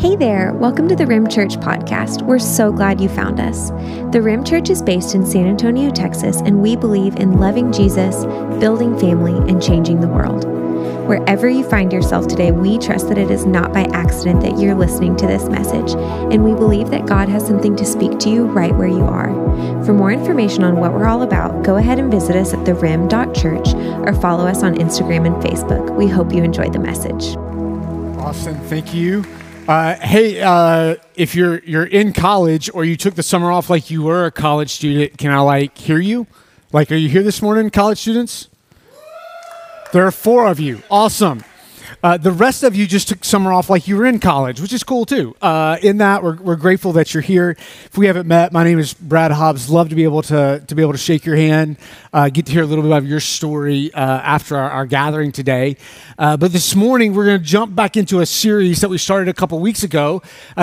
Hey there, welcome to the Rim Church podcast. We're so glad you found us. The Rim Church is based in San Antonio, Texas, and we believe in loving Jesus, building family, and changing the world. Wherever you find yourself today, we trust that it is not by accident that you're listening to this message, and we believe that God has something to speak to you right where you are. For more information on what we're all about, go ahead and visit us at therim.church or follow us on Instagram and Facebook. We hope you enjoyed the message. Awesome, thank you. Uh, hey, uh, if you're you're in college or you took the summer off like you were a college student, can I like hear you? Like, are you here this morning, college students? There are four of you. Awesome. Uh, the rest of you just took summer off like you were in college, which is cool too. Uh, in that, we're, we're grateful that you're here. If we haven't met, my name is Brad Hobbs. Love to be able to, to be able to shake your hand, uh, get to hear a little bit of your story uh, after our, our, gathering today. Uh, but this morning, we're going to jump back into a series that we started a couple weeks ago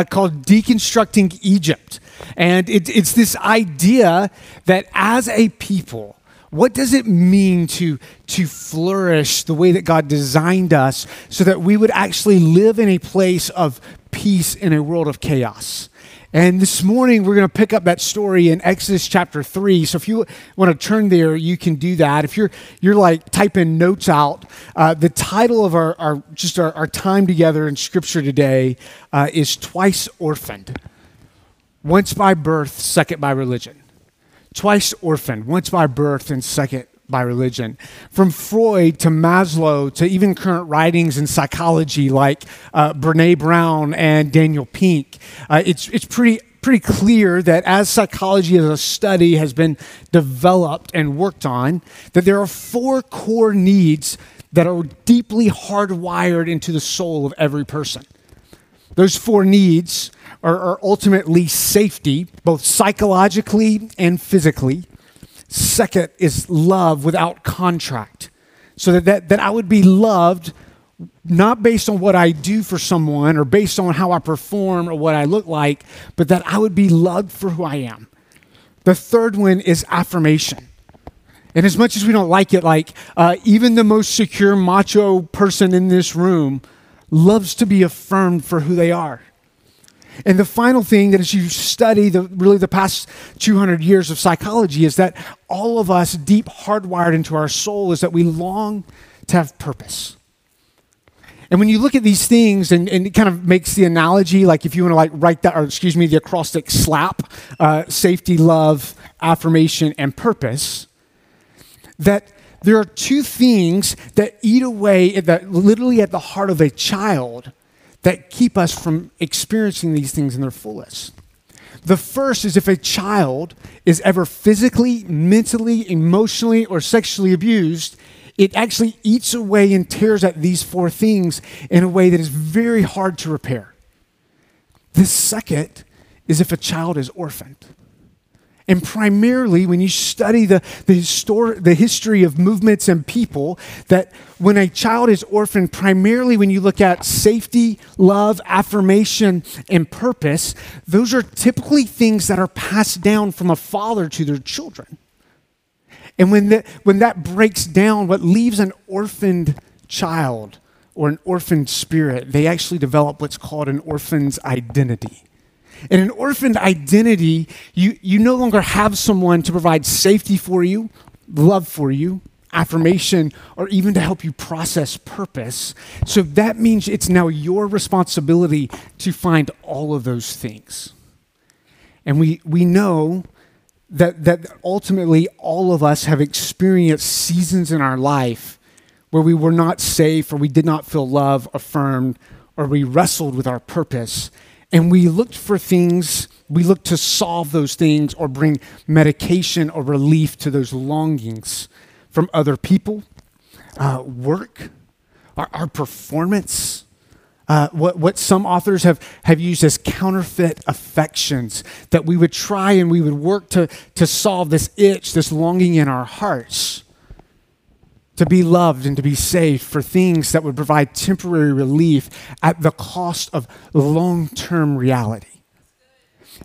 called Deconstructing Egypt. And it, it's this idea that as a people, what does it mean to, to flourish the way that God designed us so that we would actually live in a place of peace in a world of chaos? And this morning, we're going to pick up that story in Exodus chapter 3. So if you want to turn there, you can do that. If you're, you're like typing notes out, uh, the title of our, our just our, our, time together in Scripture today uh, is Twice Orphaned. Once by birth, second by religion twice orphaned, once by birth and second by religion. From Freud to Maslow to even current writings in psychology like uh, Brene Brown and Daniel Pink, uh, it's, it's pretty, pretty clear that as psychology as a study has been developed and worked on, that there are four core needs that are deeply hardwired into the soul of every person. Those four needs are, are ultimately safety, both psychologically and physically. Second is love without contract. So that, that, that I would be loved not based on what I do for someone or based on how I perform or what I look like, but that I would be loved for who I am. The third one is affirmation. And as much as we don't like it, like uh, even the most secure macho person in this room loves to be affirmed for who they are. And the final thing that as you study the really the past 200 years of psychology is that all of us deep hardwired into our soul is that we long to have purpose. And when you look at these things, and, and, it kind of makes the analogy, like if you want to like write that, or excuse me, the acrostic SLAP, uh, safety, love, affirmation, and purpose, that there are two things that eat away, that literally at the heart of a child that keep us from experiencing these things in their fullest. The first is if a child is ever physically, mentally, emotionally, or sexually abused, it actually eats away and tears at these four things in a way that is very hard to repair. The second is if a child is orphaned. And primarily, when you study the, the, the history of movements and people, that when a child is orphaned, primarily when you look at safety, love, affirmation, and purpose, those are typically things that are passed down from a father to their children. And when, the, when that breaks down, what leaves an orphaned child or an orphaned spirit, they actually develop what's called an orphan's identity. In an orphaned identity, you, you no longer have someone to provide safety for you, love for you, affirmation, or even to help you process purpose. So that means it's now your responsibility to find all of those things. And we, we know that, that ultimately all of us have experienced seasons in our life where we were not safe or we did not feel love affirmed or we wrestled with our purpose and we looked for things, we looked to solve those things or bring medication or relief to those longings from other people, uh, work, our, our performance. Uh, what, what some authors have, have used as counterfeit affections, that we would try and we would work to, to solve this itch, this longing in our hearts to be loved and to be safe for things that would provide temporary relief at the cost of long term reality.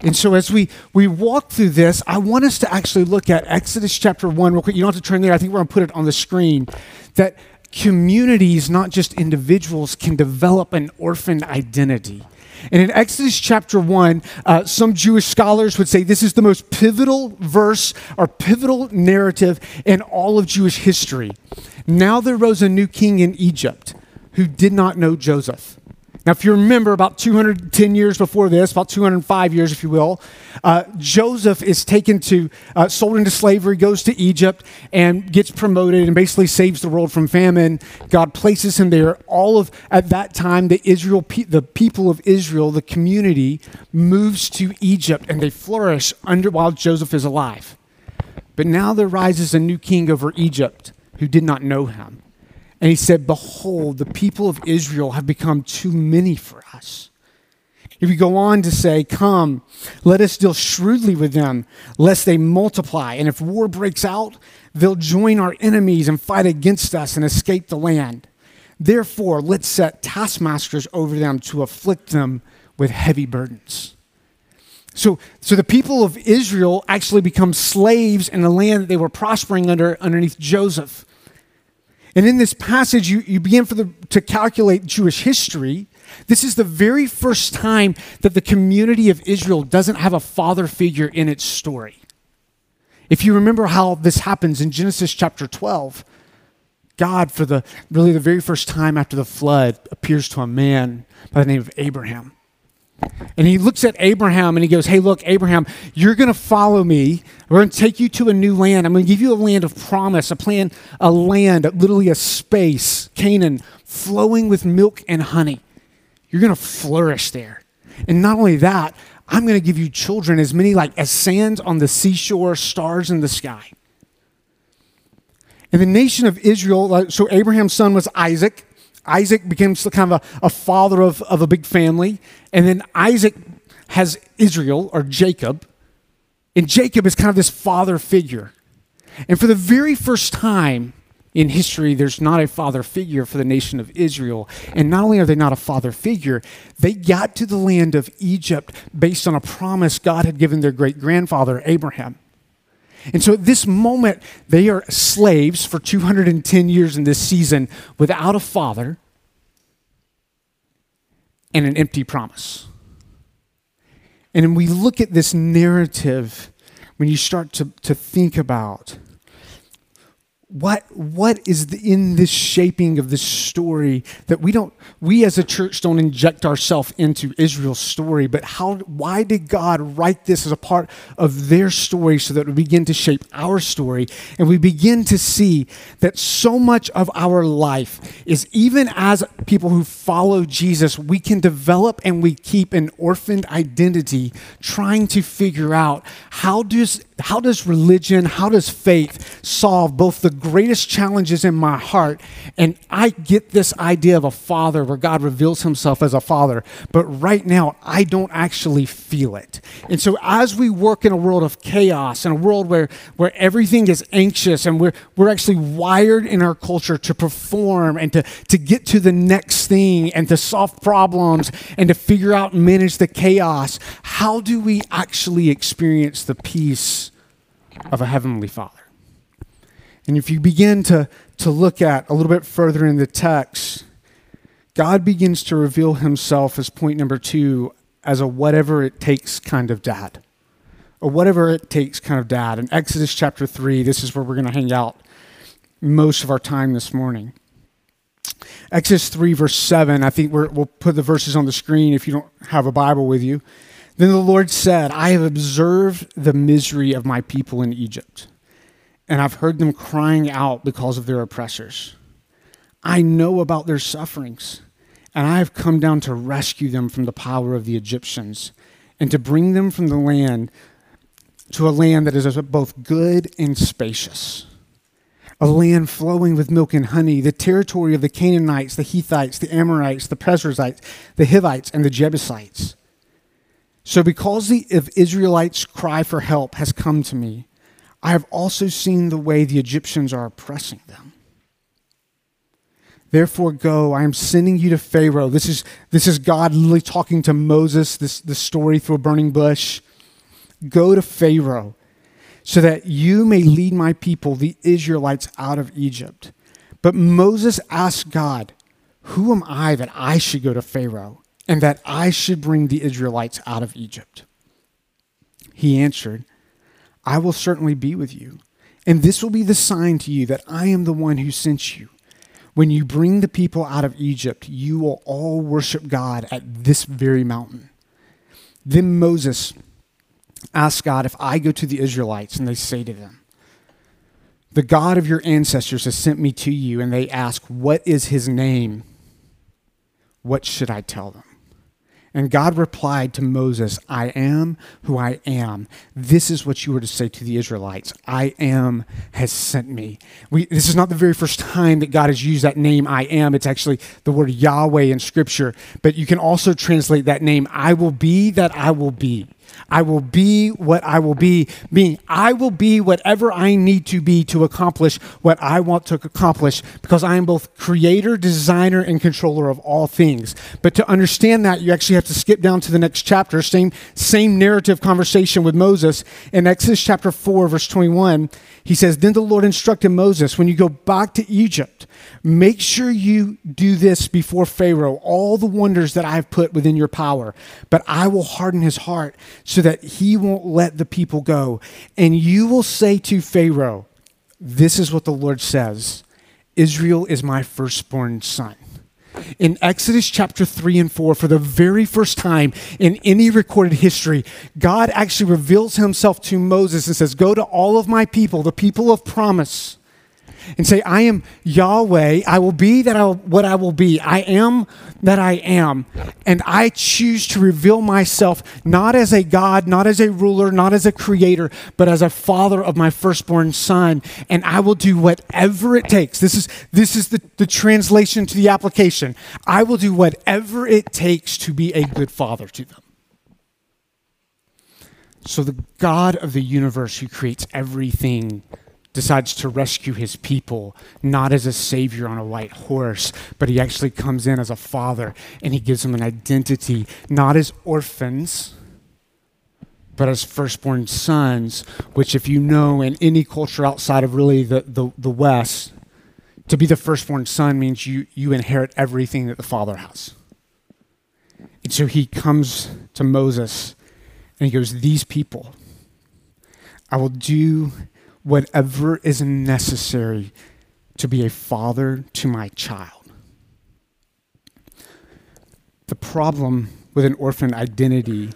And so, as we, we walk through this, I want us to actually look at Exodus chapter 1 real quick. You don't have to turn there, I think we're going to put it on the screen. That communities, not just individuals, can develop an orphan identity. And in Exodus chapter 1, uh, some Jewish scholars would say this is the most pivotal verse or pivotal narrative in all of Jewish history. Now there rose a new king in Egypt who did not know Joseph. Now, if you remember, about 210 years before this, about 205 years, if you will, uh, Joseph is taken to, uh, sold into slavery, goes to Egypt, and gets promoted and basically saves the world from famine. God places him there. All of, at that time, the Israel, the people of Israel, the community, moves to Egypt and they flourish under while Joseph is alive. But now there rises a new king over Egypt who did not know him. And he said, Behold, the people of Israel have become too many for us. If you go on to say, Come, let us deal shrewdly with them, lest they multiply. And if war breaks out, they'll join our enemies and fight against us and escape the land. Therefore, let's set taskmasters over them to afflict them with heavy burdens. So, so the people of Israel actually become slaves in the land that they were prospering under underneath Joseph. And in this passage, you, you begin the, to calculate Jewish history. This is the very first time that the community of Israel doesn't have a father figure in its story. If you remember how this happens in Genesis chapter 12, God, for the really the very first time after the flood, appears to a man by the name of Abraham. And he looks at Abraham and he goes, Hey, look, Abraham, you're going to follow me. We're going to take you to a new land. I'm going to give you a land of promise, a plan, a land, literally a space, Canaan, flowing with milk and honey. You're going to flourish there. And not only that, I'm going to give you children as many like as sands on the seashore, stars in the sky. And the nation of Israel, so Abraham's son was Isaac. Isaac becomes kind of a, a father of, of a big family. And then Isaac has Israel or Jacob. And Jacob is kind of this father figure. And for the very first time in history, there's not a father figure for the nation of Israel. And not only are they not a father figure, they got to the land of Egypt based on a promise God had given their great grandfather, Abraham. And so at this moment, they are slaves for 210 years in this season without a father and an empty promise. And when we look at this narrative, when you start to, to think about what what is the, in this shaping of this story that we don't we as a church don't inject ourselves into Israel's story but how why did God write this as a part of their story so that we begin to shape our story? And we begin to see that so much of our life is even as people who follow Jesus we can develop and we keep an orphaned identity trying to figure out how does how does religion how does faith solve both the greatest challenges in my heart. And I get this idea of a father where God reveals himself as a father. But right now, I don't actually feel it. And so as we work in a world of chaos, in a world where, where everything is anxious and we're, we're actually wired in our culture to perform and to, to get to the next thing and to solve problems and to figure out and manage the chaos, how do we actually experience the peace of a heavenly father? And if you begin to, to look at a little bit further in the text, God begins to reveal himself as point number two as a whatever it takes kind of dad. A whatever it takes kind of dad. In Exodus chapter 3, this is where we're going to hang out most of our time this morning. Exodus 3, verse 7, I think we will put the verses on the screen if you don't have a Bible with you. Then the Lord said, I have observed the misery of my people in Egypt and I've heard them crying out because of their oppressors. I know about their sufferings, and I have come down to rescue them from the power of the Egyptians and to bring them from the land to a land that is both good and spacious. A land flowing with milk and honey, the territory of the Canaanites, the Hittites, the Amorites, the Perizzites, the Hivites, and the Jebusites. So, because the Israelites' cry for help has come to me, I have also seen the way the Egyptians are oppressing them. Therefore, go. I am sending you to Pharaoh. This is, this is God literally talking to Moses, this, this story through a burning bush. Go to Pharaoh so that you may lead my people, the Israelites, out of Egypt. But Moses asked God, Who am I that I should go to Pharaoh and that I should bring the Israelites out of Egypt? He answered, I will certainly be with you, and this will be the sign to you that I am the one who sent you. When you bring the people out of Egypt, you will all worship God at this very mountain. Then Moses asked God, If I go to the Israelites and they say to them, The God of your ancestors has sent me to you, and they ask, What is his name? What should I tell them? And God replied to Moses, I am who I am. This is what you were to say to the Israelites I am has sent me. We, this is not the very first time that God has used that name, I am. It's actually the word Yahweh in Scripture. But you can also translate that name, I will be that I will be. I will be what I will be, meaning I will be whatever I need to be to accomplish what I want to accomplish because I am both creator, designer, and controller of all things. But to understand that, you actually have to skip down to the next chapter, same, same narrative conversation with Moses. In Exodus chapter 4, verse 21, he says, Then the Lord instructed Moses, when you go back to Egypt, make sure you do this before Pharaoh, all the wonders that I've put within your power. But I will harden his heart so that he won't let the people go. And you will say to Pharaoh, This is what the Lord says Israel is my firstborn son. In Exodus chapter 3 and 4, for the very first time in any recorded history, God actually reveals himself to Moses and says, Go to all of my people, the people of promise and say, I am Yahweh. I will be that I, what I will be. I am that I am. And I choose to reveal myself not as a God, not as a ruler, not as a creator, but as a father of my firstborn son. And I will do whatever it takes. This is, this is the, the translation to the application. I will do whatever it takes to be a good father to them. So, the God of the universe who creates everything decides to rescue his people, not as a savior on a white horse, but he actually comes in as a father and he gives them an identity, not as orphans, but as firstborn sons, which, if you know, in any culture outside of really the, the, the West, to be the firstborn son means you, you inherit everything that the father has. And so he comes to Moses and he goes, These people, I will do whatever is necessary to be a father to my child. The problem with an orphan identity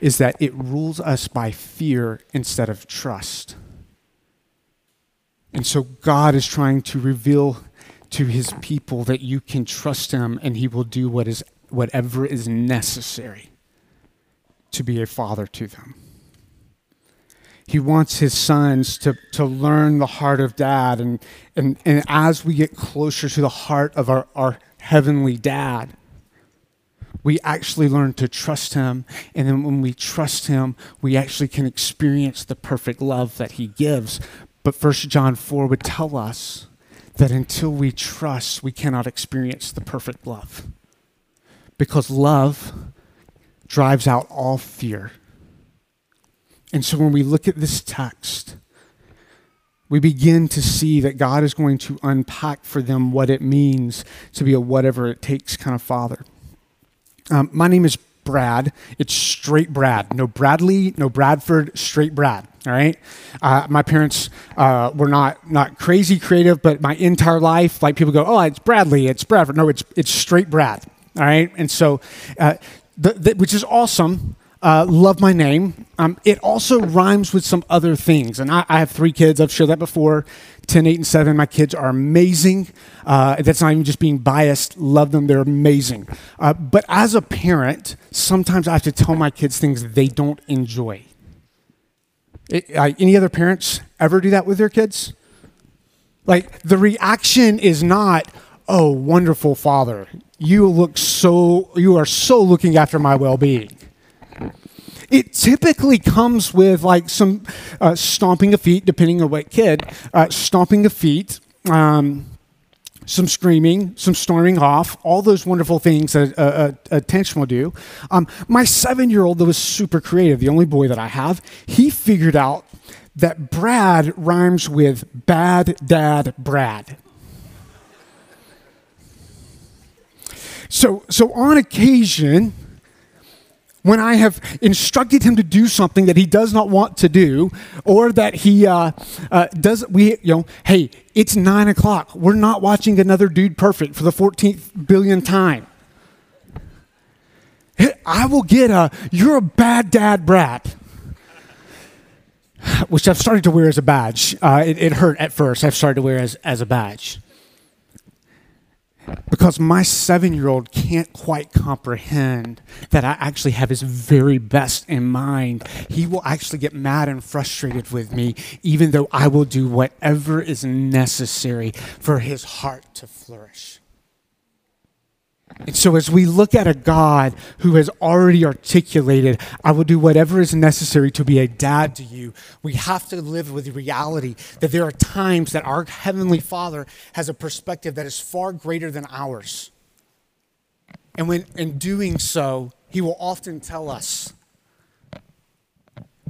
is that it rules us by fear instead of trust. And so God is trying to reveal to his people that you can trust him and he will do what is, whatever is necessary to be a father to them. He wants his sons to, to learn the heart of dad. And, and, and as we get closer to the heart of our, our heavenly dad, we actually learn to trust him. And then when we trust him, we actually can experience the perfect love that he gives. But First John 4 would tell us that until we trust, we cannot experience the perfect love. Because love drives out all fear. And so when we look at this text, we begin to see that God is going to unpack for them what it means to be a whatever it takes kind of father. Um, my name is Brad. It's straight Brad. No Bradley, no Bradford, straight Brad. All right. Uh, my parents uh, were not not crazy creative, but my entire life, like people go, oh, it's Bradley, it's Bradford. No, it's it's straight Brad. All right. And so, uh, the, the, which is awesome uh, love my name. Um, it also rhymes with some other things. And I, I, have three kids. I've shared that before 10, 8, and 7. My kids are amazing. Uh, that's not even just being biased. Love them. They're amazing. Uh, but as a parent, sometimes I have to tell my kids things they don't enjoy. It, any other parents ever do that with their kids? Like the reaction is not, oh, wonderful father. You look so, you are so looking after my well being it typically comes with like some uh, stomping of feet, depending on what kid, uh, stomping of feet. Um, some screaming, some storming off, all those wonderful things that a, a, a tension will do. Um, my seven year old, that was super creative, the only boy that I have, he figured out that Brad rhymes with bad dad Brad. So, so on occasion, when I have instructed him to do something that he does not want to do, or that he uh, uh, does, we, you know, hey, it's nine o'clock. We're not watching another dude perfect for the 14th billion time. I will get a, you're a bad dad Brad, which I've started to wear as a badge. Uh, it, it hurt at first. I've started to wear as, as a badge because my seven year old can't quite comprehend that I actually have his very best in mind. He will actually get mad and frustrated with me, even though I will do whatever is necessary for his heart to flourish. And so, as we look at a God who has already articulated, I will do whatever is necessary to be a dad to you, we have to live with the reality that there are times that our Heavenly Father has a perspective that is far greater than ours. And when in doing so, He will often tell us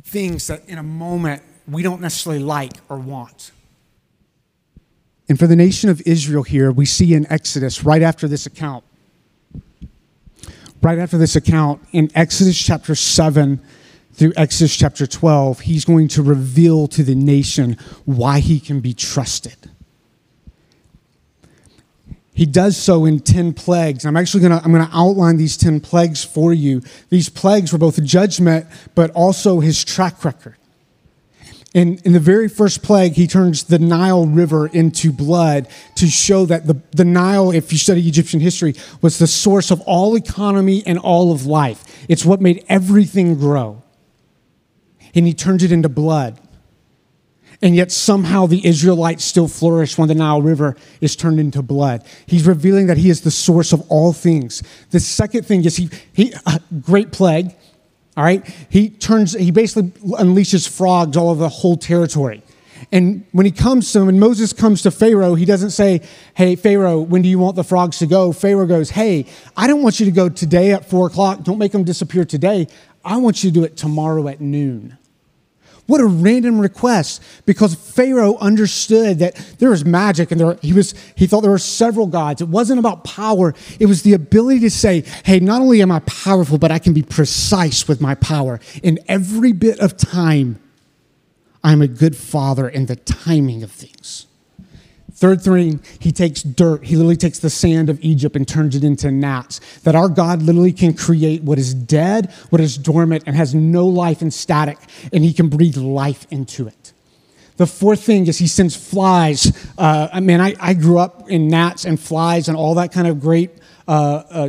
things that in a moment we don't necessarily like or want. And for the nation of Israel here, we see in Exodus, right after this account, right after this account, in Exodus chapter 7 through Exodus chapter 12, he's going to reveal to the nation why he can be trusted. He does so in 10 plagues. I'm actually going to I'm going to outline these 10 plagues for you. These plagues were both judgment but also his track record. In, in the very first plague, he turns the Nile River into blood to show that the, the Nile, if you study Egyptian history, was the source of all economy and all of life. It's what made everything grow. And he turns it into blood. And yet somehow the Israelites still flourish when the Nile River is turned into blood. He's revealing that he is the source of all things. The second thing is he, he uh, great plague all right? He turns, he basically unleashes frogs all over the whole territory. And when he comes to, when Moses comes to Pharaoh, he doesn't say, Hey, Pharaoh, when do you want the frogs to go? Pharaoh goes, Hey, I don't want you to go today at four o'clock. Don't make them disappear today. I want you to do it tomorrow at noon. What a random request because Pharaoh understood that there was magic and there, he, was, he thought there were several gods. It wasn't about power, it was the ability to say, hey, not only am I powerful, but I can be precise with my power. In every bit of time, I'm a good father in the timing of things. Third thing, he takes dirt. He literally takes the sand of Egypt and turns it into gnats. That our God literally can create what is dead, what is dormant, and has no life and static, and he can breathe life into it. The fourth thing is he sends flies. Uh, I mean, I, I grew up in gnats and flies and all that kind of great uh, uh,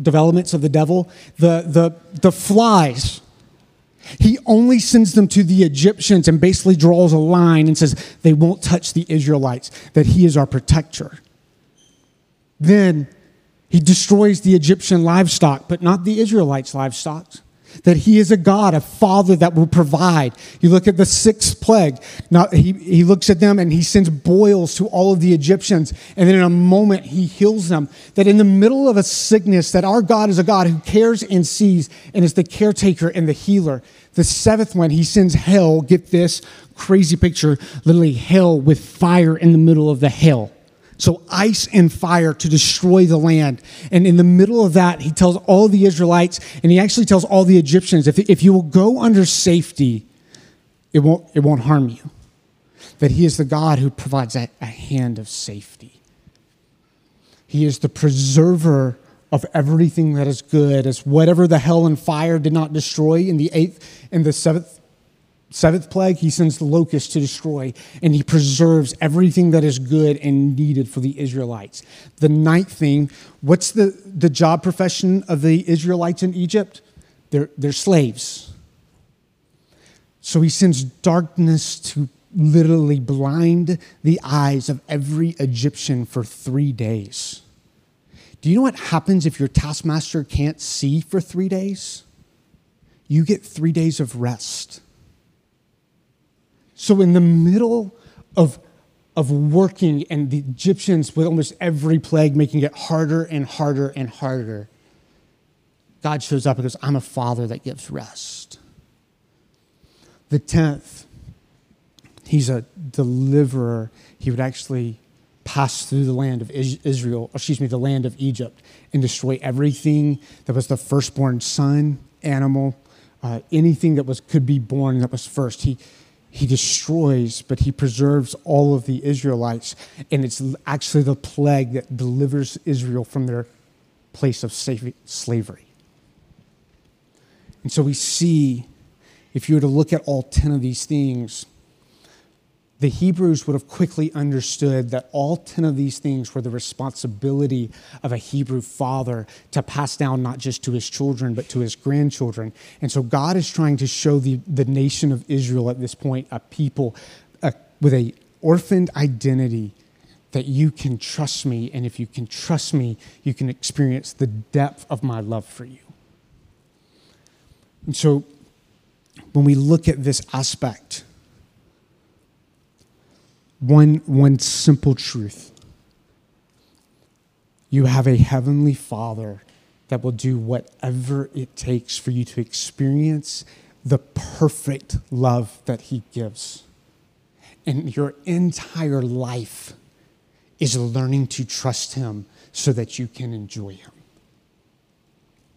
developments of the devil. The, the, the flies he only sends them to the Egyptians and basically draws a line and says they won't touch the Israelites, that he is our protector. Then he destroys the Egyptian livestock, but not the Israelites' livestock that he is a God, a father that will provide. You look at the sixth plague. Now he, he looks at them and he sends boils to all of the Egyptians. And then in a moment he heals them. That in the middle of a sickness, that our God is a God who cares and sees and is the caretaker and the healer. The seventh one, he sends hell. Get this crazy picture, literally hell with fire in the middle of the hell. So, ice and fire to destroy the land. And in the middle of that, he tells all the Israelites, and he actually tells all the Egyptians if, if you will go under safety, it won't, it won't harm you. That he is the God who provides a, a hand of safety. He is the preserver of everything that is good, as whatever the hell and fire did not destroy in the eighth and the seventh Seventh plague, he sends the locusts to destroy, and he preserves everything that is good and needed for the Israelites. The ninth thing, what's the, the job profession of the Israelites in Egypt? They're, they're slaves. So he sends darkness to literally blind the eyes of every Egyptian for three days. Do you know what happens if your taskmaster can't see for three days? You get three days of rest. So, in the middle of, of working, and the Egyptians, with almost every plague making it harder and harder and harder, God shows up and goes, I'm a father that gives rest. The tenth, he's a deliverer. He would actually pass through the land of Israel, excuse me, the land of Egypt, and destroy everything that was the firstborn son, animal, uh, anything that was could be born that was first. He he destroys, but he preserves all of the Israelites, and it's actually the plague that delivers Israel from their place of slavery. And so we see, if you were to look at all 10 of these things, the Hebrews would have quickly understood that all 10 of these things were the responsibility of a Hebrew father to pass down not just to his children, but to his grandchildren. And so God is trying to show the, the nation of Israel at this point a people with a orphaned identity that you can trust me. And if you can trust me, you can experience the depth of my love for you. And so when we look at this aspect, one, one simple truth. You have a heavenly Father that will do whatever it takes for you to experience the perfect love that He gives. And your entire life is learning to trust Him so that you can enjoy Him.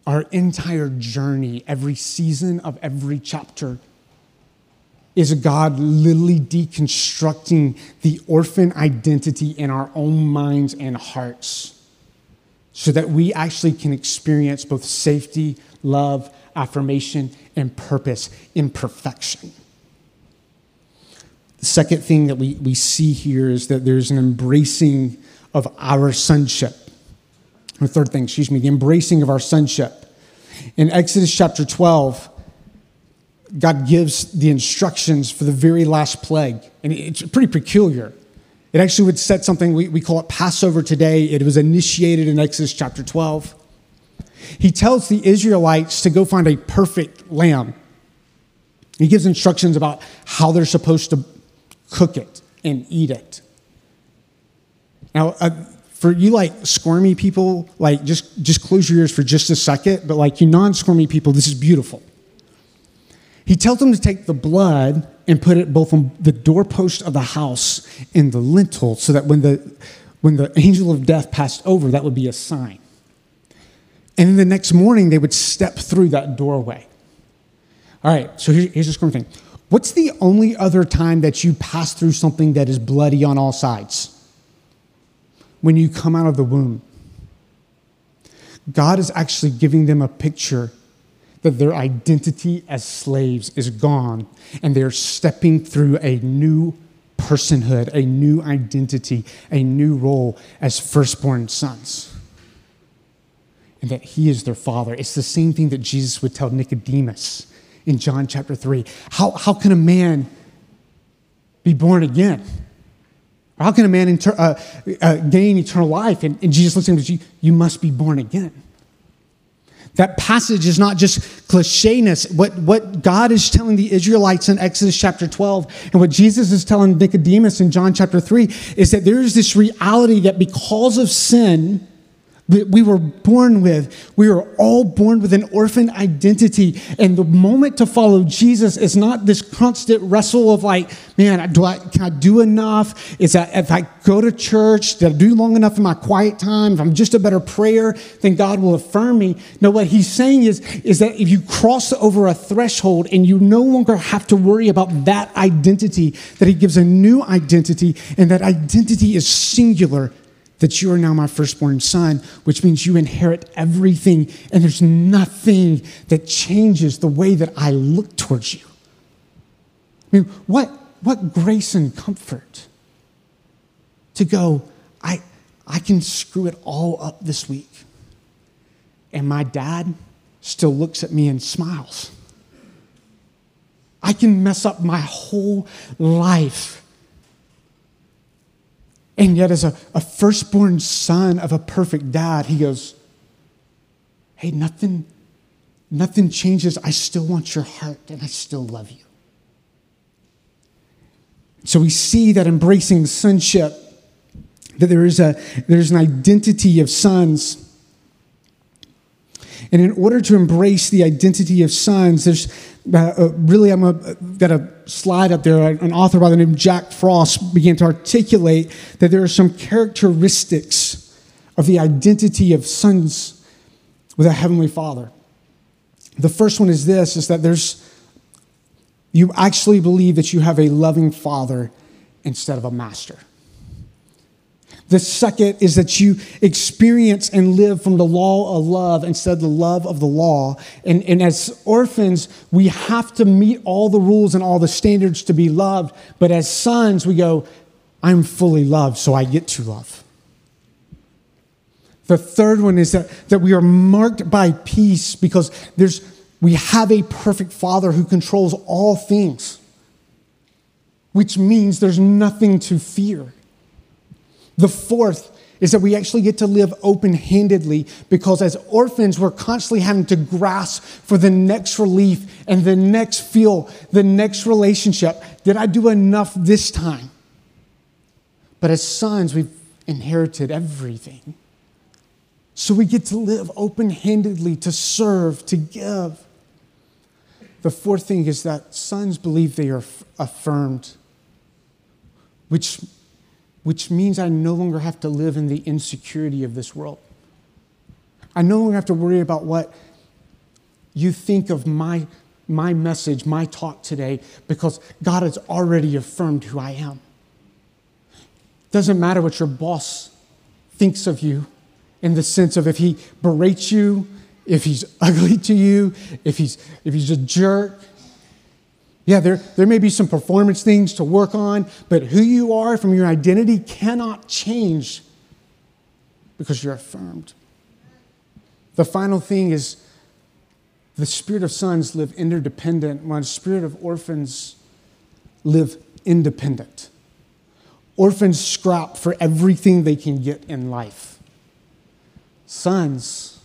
Our entire journey, every season of every chapter, is God literally deconstructing the orphan identity in our own minds and hearts so that we actually can experience both safety, love, affirmation, and purpose in perfection. The second thing that we, we see here is that there's an embracing of our sonship. The third thing, excuse me, the embracing of our sonship. In Exodus chapter 12, God gives the instructions for the very last plague. And it's pretty peculiar. It actually would set something, we, we call it Passover today. It was initiated in Exodus chapter 12. He tells the Israelites to go find a perfect lamb. He gives instructions about how they're supposed to cook it and eat it. Now, uh, for you like squirmy people, like just, just close your ears for just a second, but like you non squirmy people, this is beautiful. He tells them to take the blood and put it both on the doorpost of the house and the lintel so that when the, when the angel of death passed over, that would be a sign. And then the next morning, they would step through that doorway. All right, so here's, here's the squirm thing. What's the only other time that you pass through something that is bloody on all sides? When you come out of the womb. God is actually giving them a picture that their identity as slaves is gone and they're stepping through a new personhood, a new identity, a new role as firstborn sons. And that he is their father. It's the same thing that Jesus would tell Nicodemus in John chapter 3. How, how can a man be born again? Or how can a man inter- uh, uh, gain eternal life? And, and Jesus looks at him and says, you, you must be born again. That passage is not just clichéness. What, what God is telling the Israelites in Exodus chapter 12 and what Jesus is telling Nicodemus in John chapter 3 is that there is this reality that because of sin, that we were born with. We were all born with an orphan identity. And the moment to follow Jesus is not this constant wrestle of like, man, do I, can I do enough? Is that if I go to church, did I do long enough in my quiet time? If I'm just a better prayer, then God will affirm me. No, what he's saying is, is that if you cross over a threshold and you no longer have to worry about that identity, that he gives a new identity, and that identity is singular that you are now my firstborn son, which means you inherit everything, and there's nothing that changes the way that I look towards you. I mean, what, what grace and comfort to go, I, I can screw it all up this week, and my dad still looks at me and smiles. I can mess up my whole life and yet, as a, a firstborn son of a perfect dad, he goes, Hey, nothing, nothing changes. I still want your heart and I still love you. So we see that embracing sonship, that there is a there's an identity of sons. And in order to embrace the identity of sons, there's uh, uh, really, I'm got a slide up there. An author by the name of Jack Frost began to articulate that there are some characteristics of the identity of sons with a heavenly father. The first one is this: is that there's you actually believe that you have a loving father instead of a master. The second is that you experience and live from the law of love instead of the love of the law. And, and as orphans, we have to meet all the rules and all the standards to be loved. But as sons, we go, I'm fully loved, so I get to love. The third one is that, that we are marked by peace because there's, we have a perfect Father who controls all things, which means there's nothing to fear. The fourth is that we actually get to live open handedly because as orphans, we're constantly having to grasp for the next relief and the next feel, the next relationship. Did I do enough this time? But as sons, we've inherited everything. So we get to live open handedly, to serve, to give. The fourth thing is that sons believe they are affirmed, which which means I no longer have to live in the insecurity of this world. I no longer have to worry about what you think of my, my message, my talk today, because God has already affirmed who I am. Doesn't matter what your boss thinks of you in the sense of if he berates you, if he's ugly to you, if he's, if he's a jerk, yeah, there, there may be some performance things to work on, but who you are from your identity cannot change because you're affirmed. The final thing is the spirit of sons live interdependent, while the spirit of orphans live independent. Orphans scrap for everything they can get in life. Sons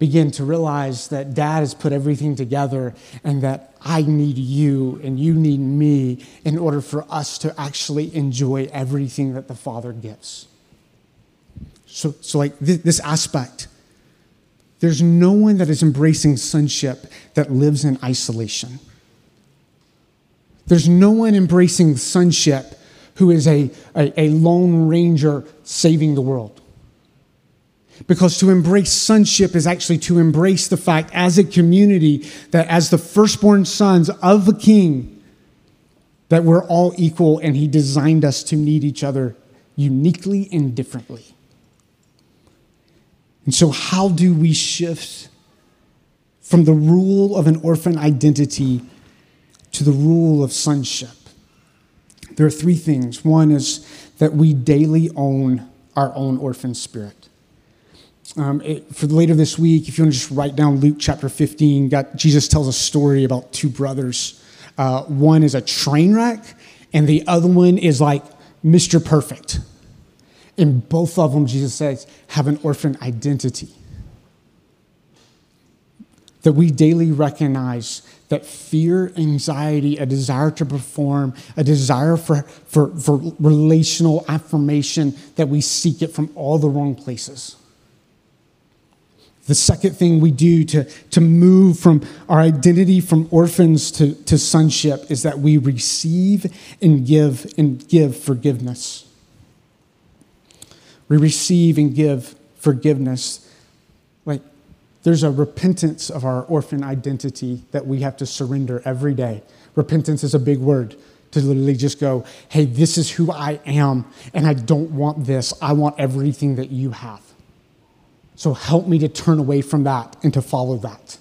begin to realize that dad has put everything together and that I need you and you need me in order for us to actually enjoy everything that the Father gives. So, so like th- this aspect, there's no one that is embracing sonship that lives in isolation. There's no one embracing sonship who is a, a, a lone ranger saving the world. Because to embrace sonship is actually to embrace the fact as a community that as the firstborn sons of the king, that we're all equal and he designed us to need each other uniquely and differently. And so, how do we shift from the rule of an orphan identity to the rule of sonship? There are three things. One is that we daily own our own orphan spirit. Um, it, for later this week, if you want to just write down Luke chapter 15, got, Jesus tells a story about two brothers. Uh, one is a train wreck, and the other one is like Mr. Perfect. And both of them, Jesus says, have an orphan identity. That we daily recognize that fear, anxiety, a desire to perform, a desire for, for, for relational affirmation, that we seek it from all the wrong places. The second thing we do to, to move from our identity from orphans to, to sonship is that we receive and give and give forgiveness. We receive and give forgiveness. Like there's a repentance of our orphan identity that we have to surrender every day. Repentance is a big word to literally just go, hey, this is who I am, and I don't want this. I want everything that you have. So help me to turn away from that and to follow that.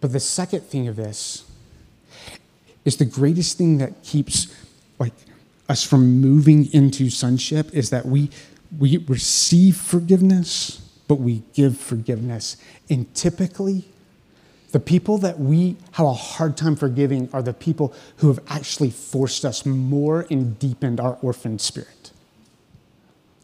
But the second thing of this is the greatest thing that keeps like us from moving into sonship is that we we receive forgiveness, but we give forgiveness. And typically, the people that we have a hard time forgiving are the people who have actually forced us more and deepened our orphan spirit.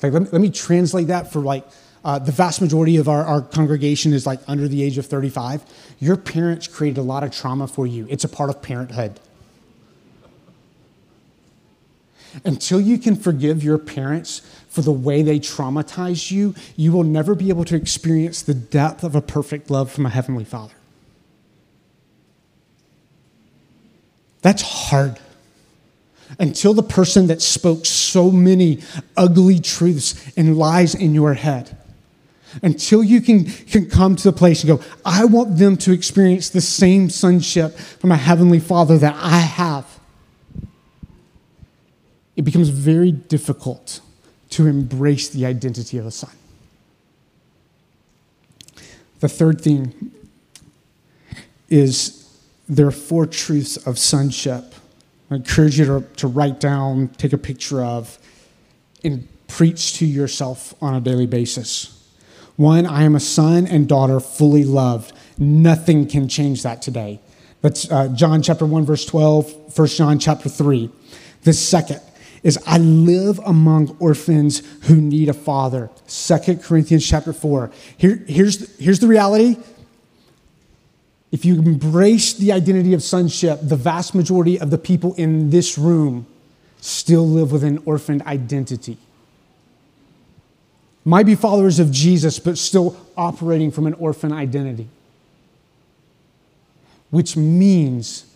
Like, let me, let me translate that for like uh, the vast majority of our, our congregation is like under the age of 35. Your parents created a lot of trauma for you. It's a part of parenthood. Until you can forgive your parents for the way they traumatized you, you will never be able to experience the depth of a perfect love from a heavenly Father. That's hard. Until the person that spoke so many ugly truths and lies in your head, until you can, can come to the place and go, I want them to experience the same sonship from a heavenly Father that I have. It becomes very difficult to embrace the identity of a son. The third thing is there are four truths of sonship. I encourage you to, to write down, take a picture of, and preach to yourself on a daily basis. One, I am a son and daughter fully loved. Nothing can change that today. That's uh, John chapter 1, verse 12, 1 John chapter 3. The second is I live among orphans who need a father. 2 Corinthians chapter 4. Here, here's, here's the reality if you embrace the identity of sonship, the vast majority of the people in this room still live with an orphaned identity. Might be followers of Jesus, but still operating from an orphan identity. Which means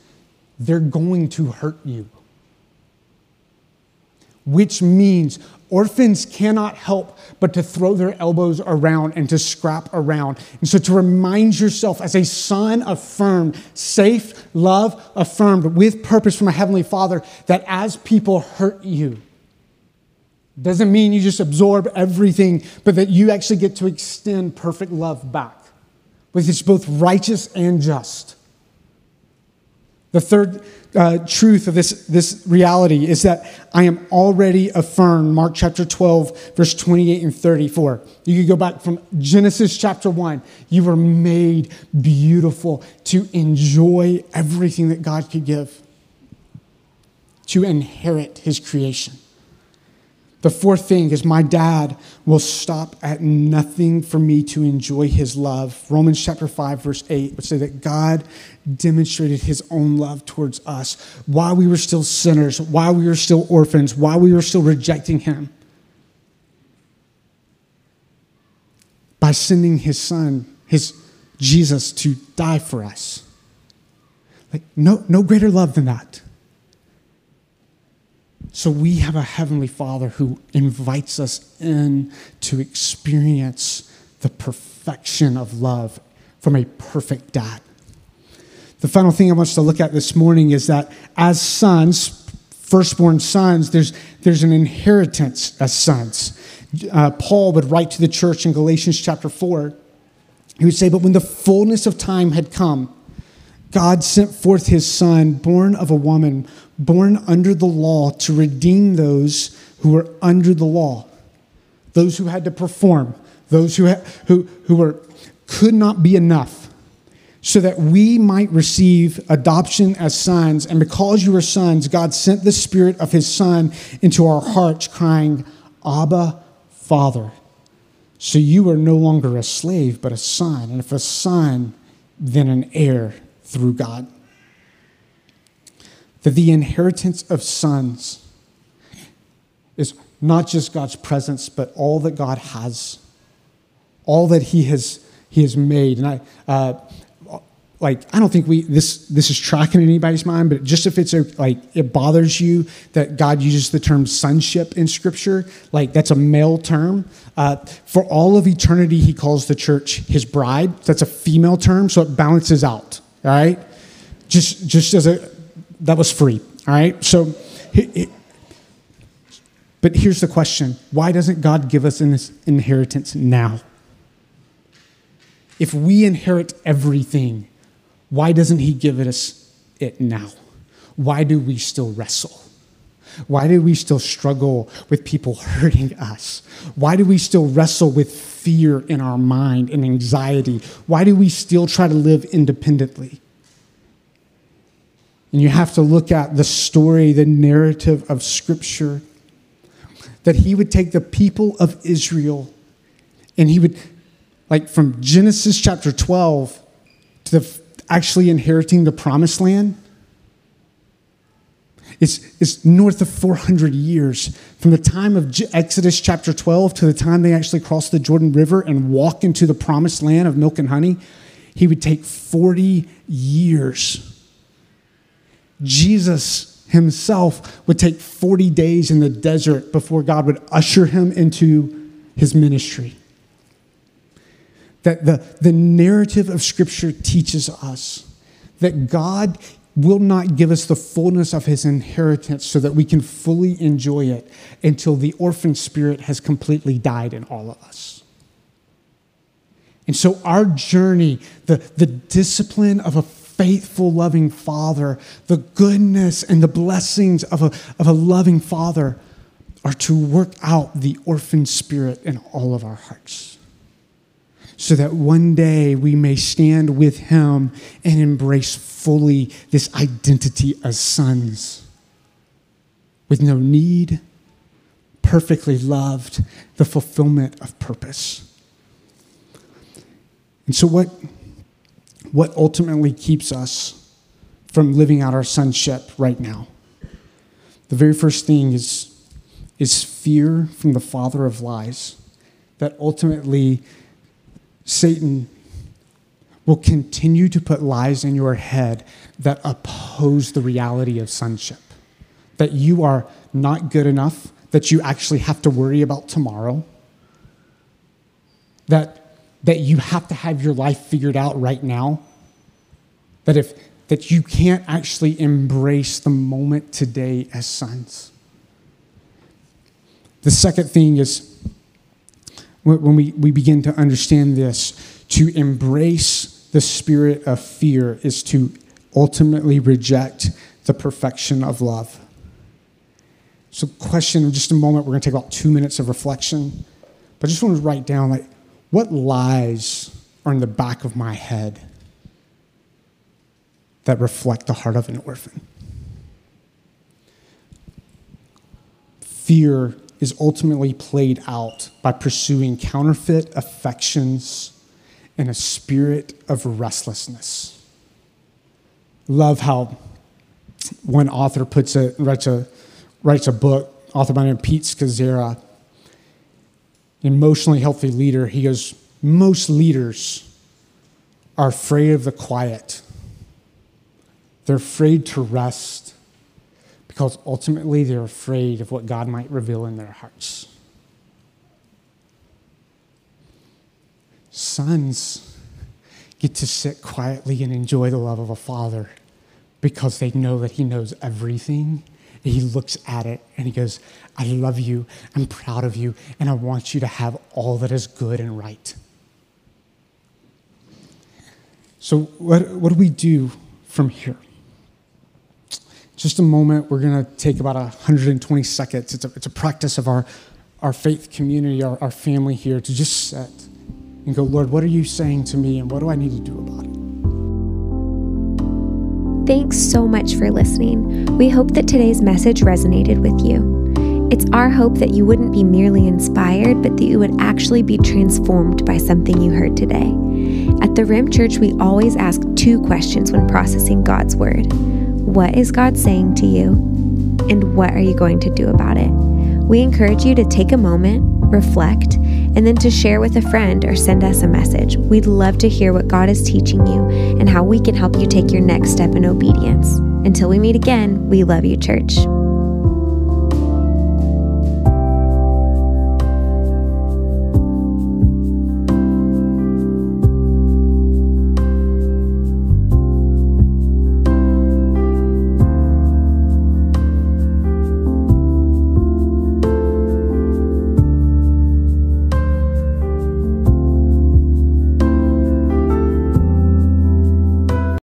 they're going to hurt you. Which means Orphans cannot help but to throw their elbows around and to scrap around. And so to remind yourself as a son affirmed, safe, love affirmed, with purpose from a heavenly father, that as people hurt you, doesn't mean you just absorb everything, but that you actually get to extend perfect love back, which is both righteous and just. The third uh, truth of this, this reality is that I am already affirmed. Mark chapter 12, verse 28 and 34. You could go back from Genesis chapter 1. You were made beautiful to enjoy everything that God could give, to inherit his creation. The fourth thing is my dad will stop at nothing for me to enjoy his love. Romans chapter 5, verse 8 would say that God demonstrated his own love towards us while we were still sinners, while we were still orphans, while we were still rejecting him. By sending his son, his Jesus, to die for us. Like, no, no greater love than that. So we have a heavenly Father who invites us in to experience the perfection of love from a perfect dad. The final thing I want us to look at this morning is that as sons, firstborn sons, there's, there's an inheritance as sons. Uh, Paul would write to the church in Galatians chapter 4. He would say, But when the fullness of time had come, God sent forth his son, born of a woman, born under the law, to redeem those who were under the law, those who had to perform, those who, who, who were, could not be enough, so that we might receive adoption as sons. And because you are sons, God sent the Spirit of his Son into our hearts, crying, Abba, Father. So you are no longer a slave, but a son. And if a son, then an heir through God. That the inheritance of sons is not just God's presence, but all that God has, all that He has, he has made. And I, uh, like, I don't think we this this is tracking in anybody's mind, but just if it's a, like it bothers you that God uses the term sonship in Scripture, like that's a male term. Uh, for all of eternity, He calls the church His bride. That's a female term, so it balances out. All right? Just, just as a, that was free. All right? So, but here's the question why doesn't God give us this inheritance now? If we inherit everything, why doesn't He give it us it now? Why do we still wrestle? Why do we still struggle with people hurting us? Why do we still wrestle with fear in our mind and anxiety? Why do we still try to live independently? And you have to look at the story, the narrative of Scripture, that he would take the people of Israel and he would, like from Genesis chapter 12 to the, actually inheriting the promised land, It's, it's north of 400 years. From the time of Exodus chapter 12 to the time they actually cross the Jordan River and walk into the promised land of milk and honey, he would take 40 years. Jesus himself would take 40 days in the desert before God would usher him into his ministry. That the, the narrative of Scripture teaches us that God will not give us the fullness of his inheritance so that we can fully enjoy it until the orphan spirit has completely died in all of us. And so, our journey, the, the discipline of a faithful, loving father, the goodness and the blessings of a, of a loving father are to work out the orphan spirit in all of our hearts so that one day we may stand with him and embrace fully this identity as sons with no need, perfectly loved, the fulfillment of purpose. And so, what, what ultimately keeps us from living out our sonship right now? The very first thing is, is fear from the father of lies that ultimately Satan will continue to put lies in your head that oppose the reality of sonship. That you are not good enough, that you actually have to worry about tomorrow, that, that you have to have your life figured out right now, that, if, that you can't actually embrace the moment today as sons. The second thing is when we, we begin to understand this, to embrace the spirit of fear is to ultimately reject the perfection of love. So, question in just a moment, we're going to take about two minutes of reflection. But I just want to write down like, what lies are in the back of my head that reflect the heart of an orphan? Fear is ultimately played out by pursuing counterfeit affections and a spirit of restlessness. Love how one author puts it, writes a, writes a book, author by name Pete Scazzero, emotionally healthy leader. He goes, most leaders are afraid of the quiet. They're afraid to rest because ultimately they're afraid of what God might reveal in their hearts. Sons get to sit quietly and enjoy the love of a father because they know that he knows everything. He looks at it and he goes, I love you, I'm proud of you, and I want you to have all that is good and right. So, what, what do we do from here? Just a moment. We're going to take about 120 seconds. It's a, it's a practice of our, our faith community, our, our family here, to just sit and go, Lord, what are you saying to me and what do I need to do about it? Thanks so much for listening. We hope that today's message resonated with you. It's our hope that you wouldn't be merely inspired, but that you would actually be transformed by something you heard today. At the Rim Church, we always ask two questions when processing God's Word. What is God saying to you? And what are you going to do about it? We encourage you to take a moment, reflect, and then to share with a friend or send us a message. We'd love to hear what God is teaching you and how we can help you take your next step in obedience. Until we meet again, we love you, church.